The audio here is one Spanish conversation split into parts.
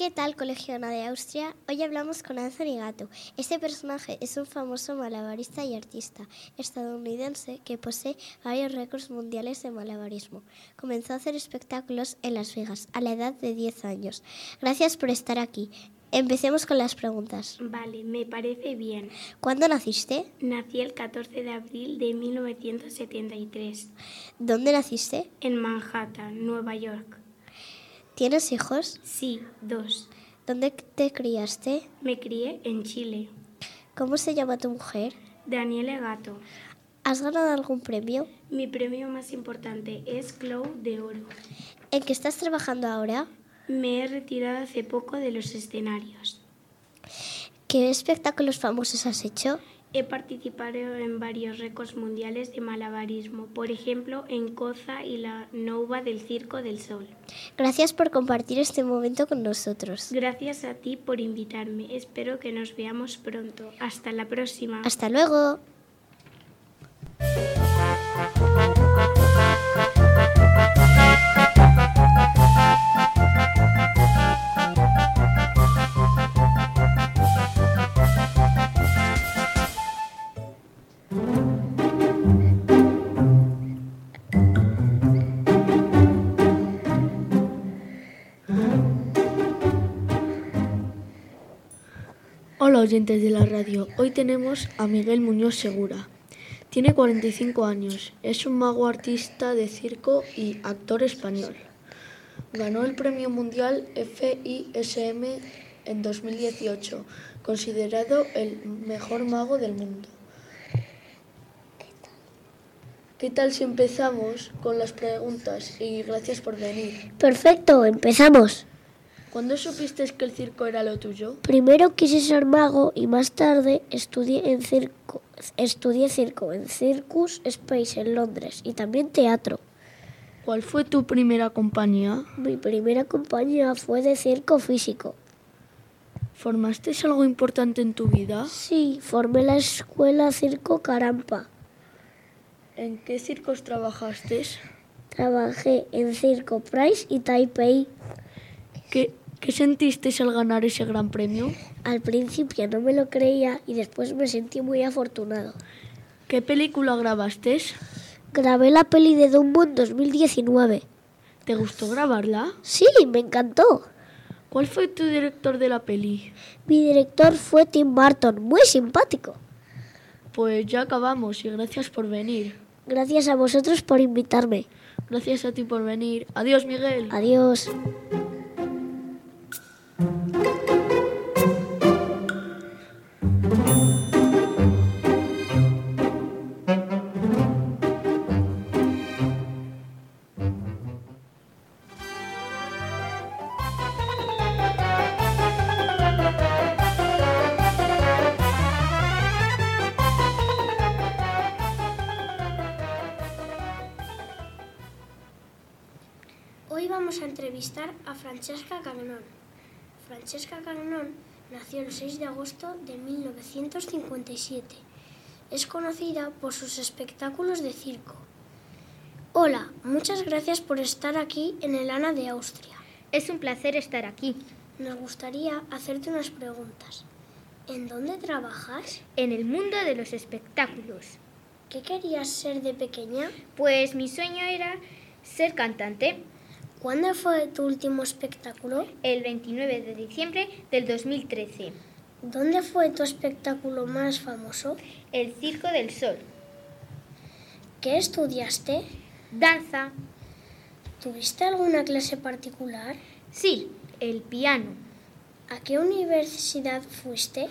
¿qué tal, Colegiana de Austria? Hoy hablamos con Anthony Gato. Este personaje es un famoso malabarista y artista estadounidense que posee varios récords mundiales de malabarismo. Comenzó a hacer espectáculos en Las Vegas a la edad de 10 años. Gracias por estar aquí. Empecemos con las preguntas. Vale, me parece bien. ¿Cuándo naciste? Nací el 14 de abril de 1973. ¿Dónde naciste? En Manhattan, Nueva York. ¿Tienes hijos? Sí, dos. ¿Dónde te criaste? Me crié en Chile. ¿Cómo se llama tu mujer? Daniela Gato. ¿Has ganado algún premio? Mi premio más importante es Glow de Oro. ¿En qué estás trabajando ahora? Me he retirado hace poco de los escenarios. ¿Qué espectáculos famosos has hecho? He participado en varios récords mundiales de malabarismo, por ejemplo en Coza y la Nova del Circo del Sol. Gracias por compartir este momento con nosotros. Gracias a ti por invitarme. Espero que nos veamos pronto. Hasta la próxima. Hasta luego. Oyentes de la radio, hoy tenemos a Miguel Muñoz Segura. Tiene 45 años, es un mago artista de circo y actor español. Ganó el Premio Mundial FISM en 2018, considerado el mejor mago del mundo. ¿Qué tal si empezamos con las preguntas? Y gracias por venir. Perfecto, empezamos. ¿Cuándo supiste que el circo era lo tuyo? Primero quise ser mago y más tarde estudié en circo. Estudié circo en Circus Space en Londres y también teatro. ¿Cuál fue tu primera compañía? Mi primera compañía fue de circo físico. ¿Formaste algo importante en tu vida? Sí, formé la escuela Circo Carampa. ¿En qué circos trabajaste? Trabajé en Circo Price y Taipei. ¿Qué, ¿Qué sentiste al ganar ese gran premio? Al principio no me lo creía y después me sentí muy afortunado. ¿Qué película grabaste? Grabé la peli de Dumbo en 2019. ¿Te gustó grabarla? Sí, me encantó. ¿Cuál fue tu director de la peli? Mi director fue Tim Burton, muy simpático. Pues ya acabamos y gracias por venir. Gracias a vosotros por invitarme. Gracias a ti por venir. Adiós, Miguel. Adiós. Hoy vamos a entrevistar a Francesca Cagnon. Francesca Cagnon nació el 6 de agosto de 1957. Es conocida por sus espectáculos de circo. Hola, muchas gracias por estar aquí en el ANA de Austria. Es un placer estar aquí. Nos gustaría hacerte unas preguntas. ¿En dónde trabajas? En el mundo de los espectáculos. ¿Qué querías ser de pequeña? Pues mi sueño era ser cantante. ¿Cuándo fue tu último espectáculo? El 29 de diciembre del 2013. ¿Dónde fue tu espectáculo más famoso? El Circo del Sol. ¿Qué estudiaste? Danza. ¿Tuviste alguna clase particular? Sí, el piano. ¿A qué universidad fuiste?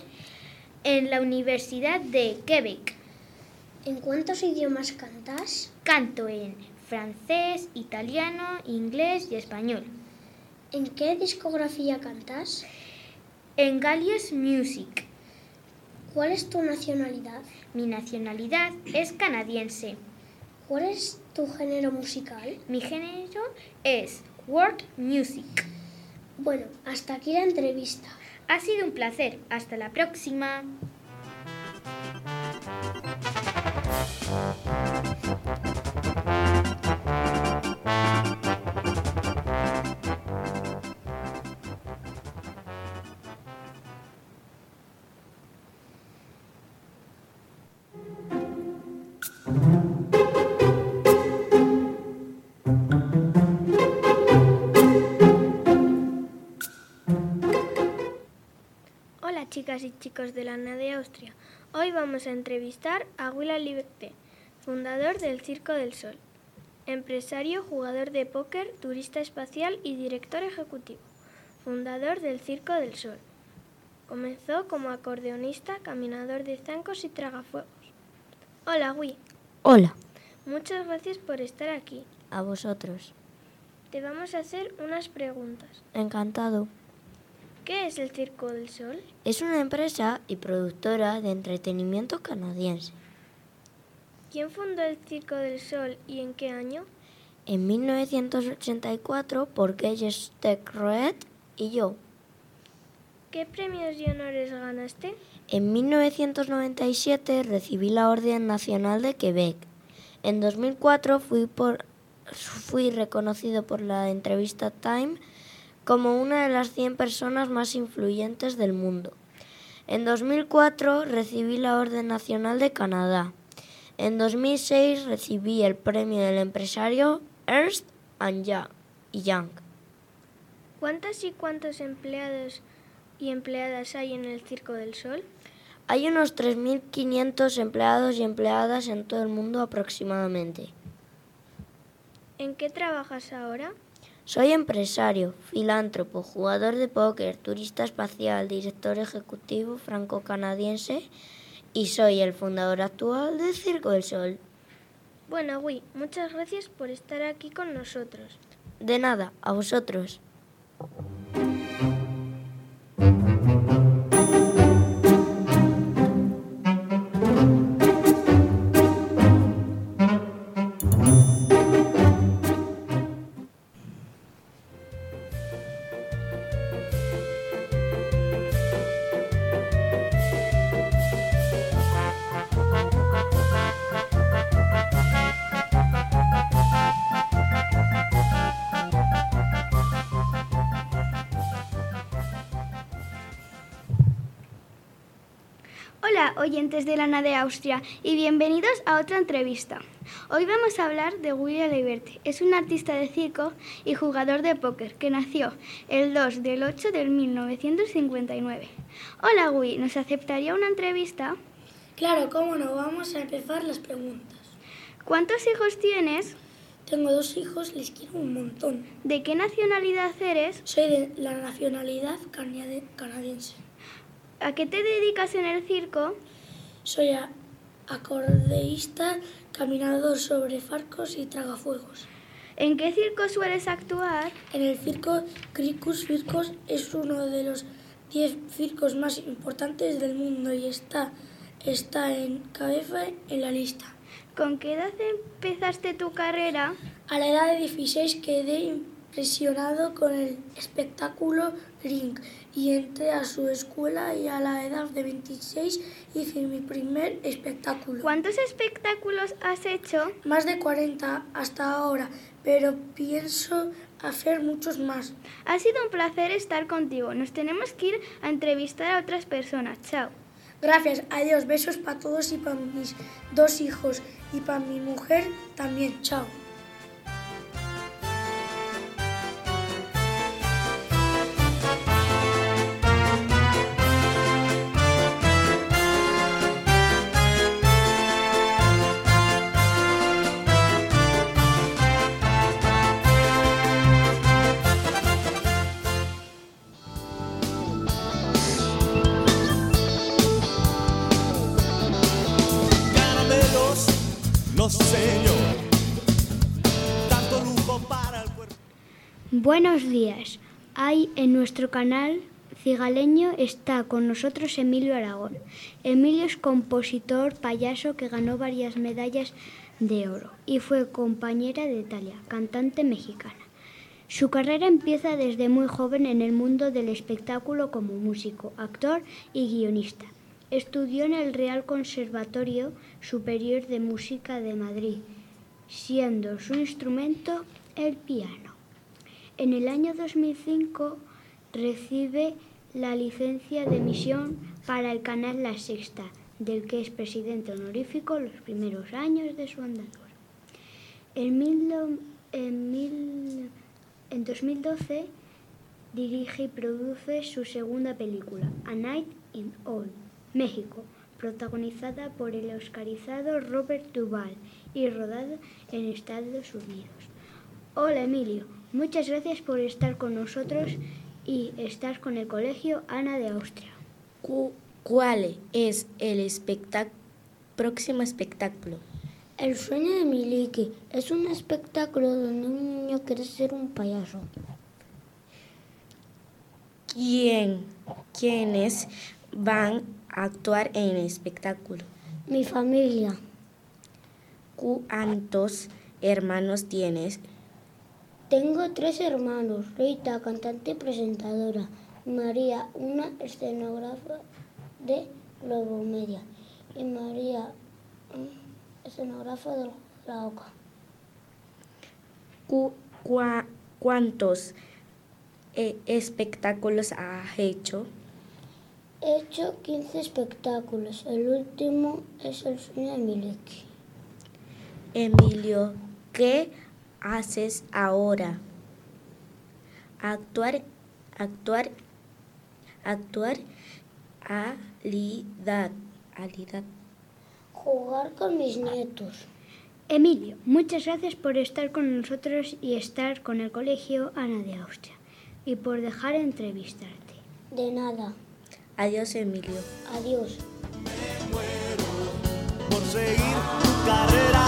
En la Universidad de Quebec. ¿En cuántos idiomas cantas? Canto en francés, italiano, inglés y español. ¿En qué discografía cantas? En Gallius Music. ¿Cuál es tu nacionalidad? Mi nacionalidad es canadiense. ¿Cuál es tu género musical? Mi género es world music. Bueno, hasta aquí la entrevista. Ha sido un placer. Hasta la próxima. Chicas y chicos de la de Austria. Hoy vamos a entrevistar a Willa Liberté, fundador del Circo del Sol, empresario, jugador de póker, turista espacial y director ejecutivo, fundador del Circo del Sol. Comenzó como acordeonista, caminador de zancos y tragafuegos. Hola, Wii. Hola. Muchas gracias por estar aquí. A vosotros. Te vamos a hacer unas preguntas. Encantado. ¿Qué es el Circo del Sol? Es una empresa y productora de entretenimiento canadiense. ¿Quién fundó el Circo del Sol y en qué año? En 1984 por Gage Roet y yo. ¿Qué premios y honores ganaste? En 1997 recibí la Orden Nacional de Quebec. En 2004 fui, por, fui reconocido por la entrevista Time como una de las 100 personas más influyentes del mundo. En 2004 recibí la Orden Nacional de Canadá. En 2006 recibí el premio del empresario Ernst Young. ¿Cuántas y cuántos empleados y empleadas hay en el Circo del Sol? Hay unos 3.500 empleados y empleadas en todo el mundo aproximadamente. ¿En qué trabajas ahora? Soy empresario, filántropo, jugador de póker, turista espacial, director ejecutivo franco-canadiense y soy el fundador actual del Circo del Sol. Bueno, Wii, muchas gracias por estar aquí con nosotros. De nada, a vosotros. Hola, oyentes de Lana de Austria, y bienvenidos a otra entrevista. Hoy vamos a hablar de William Liberty. Es un artista de circo y jugador de póker que nació el 2 del 8 del 1959. Hola, Willy, ¿nos aceptaría una entrevista? Claro, cómo no. Vamos a empezar las preguntas. ¿Cuántos hijos tienes? Tengo dos hijos, les quiero un montón. ¿De qué nacionalidad eres? Soy de la nacionalidad canadiense. ¿A qué te dedicas en el circo? Soy acordeísta, caminador sobre farcos y tragafuegos. ¿En qué circo sueles actuar? En el circo Cricus Circos es uno de los 10 circos más importantes del mundo y está, está en cabeza en la lista. ¿Con qué edad empezaste tu carrera? A la edad de 16 quedé impresionado con el espectáculo Ring y entré a su escuela y a la edad de 26 hice mi primer espectáculo. ¿Cuántos espectáculos has hecho? Más de 40 hasta ahora, pero pienso hacer muchos más. Ha sido un placer estar contigo. Nos tenemos que ir a entrevistar a otras personas. Chao. Gracias, adiós, besos para todos y para mis dos hijos y para mi mujer también. Chao. Buenos días. Hay en nuestro canal cigaleño está con nosotros Emilio Aragón. Emilio es compositor, payaso que ganó varias medallas de oro y fue compañera de Italia, cantante mexicana. Su carrera empieza desde muy joven en el mundo del espectáculo como músico, actor y guionista. Estudió en el Real Conservatorio Superior de Música de Madrid, siendo su instrumento el piano. En el año 2005 recibe la licencia de emisión para el canal La Sexta, del que es presidente honorífico los primeros años de su andadura. En, en 2012 dirige y produce su segunda película, A Night in All, México, protagonizada por el oscarizado Robert Duvall y rodada en Estados Unidos. Hola Emilio, muchas gracias por estar con nosotros y estar con el Colegio Ana de Austria. ¿Cuál es el próximo espectáculo? El sueño de Miliki es un espectáculo donde un niño quiere ser un payaso. ¿Quién, ¿Quiénes van a actuar en el espectáculo? Mi familia. ¿Cuántos hermanos tienes? Tengo tres hermanos, Rita, cantante y presentadora, María, una escenógrafa de Globo Media, y María, escenógrafa de la OCA. ¿Cuántos eh, espectáculos has hecho? He hecho 15 espectáculos. El último es el sueño de Miliki. Emilio, ¿qué haces ahora? Actuar, actuar, actuar, alidad, alidad. Jugar con mis nietos. Emilio, muchas gracias por estar con nosotros y estar con el Colegio Ana de Austria y por dejar entrevistarte. De nada. Adiós, Emilio. Adiós. Me muero por seguir tu carrera.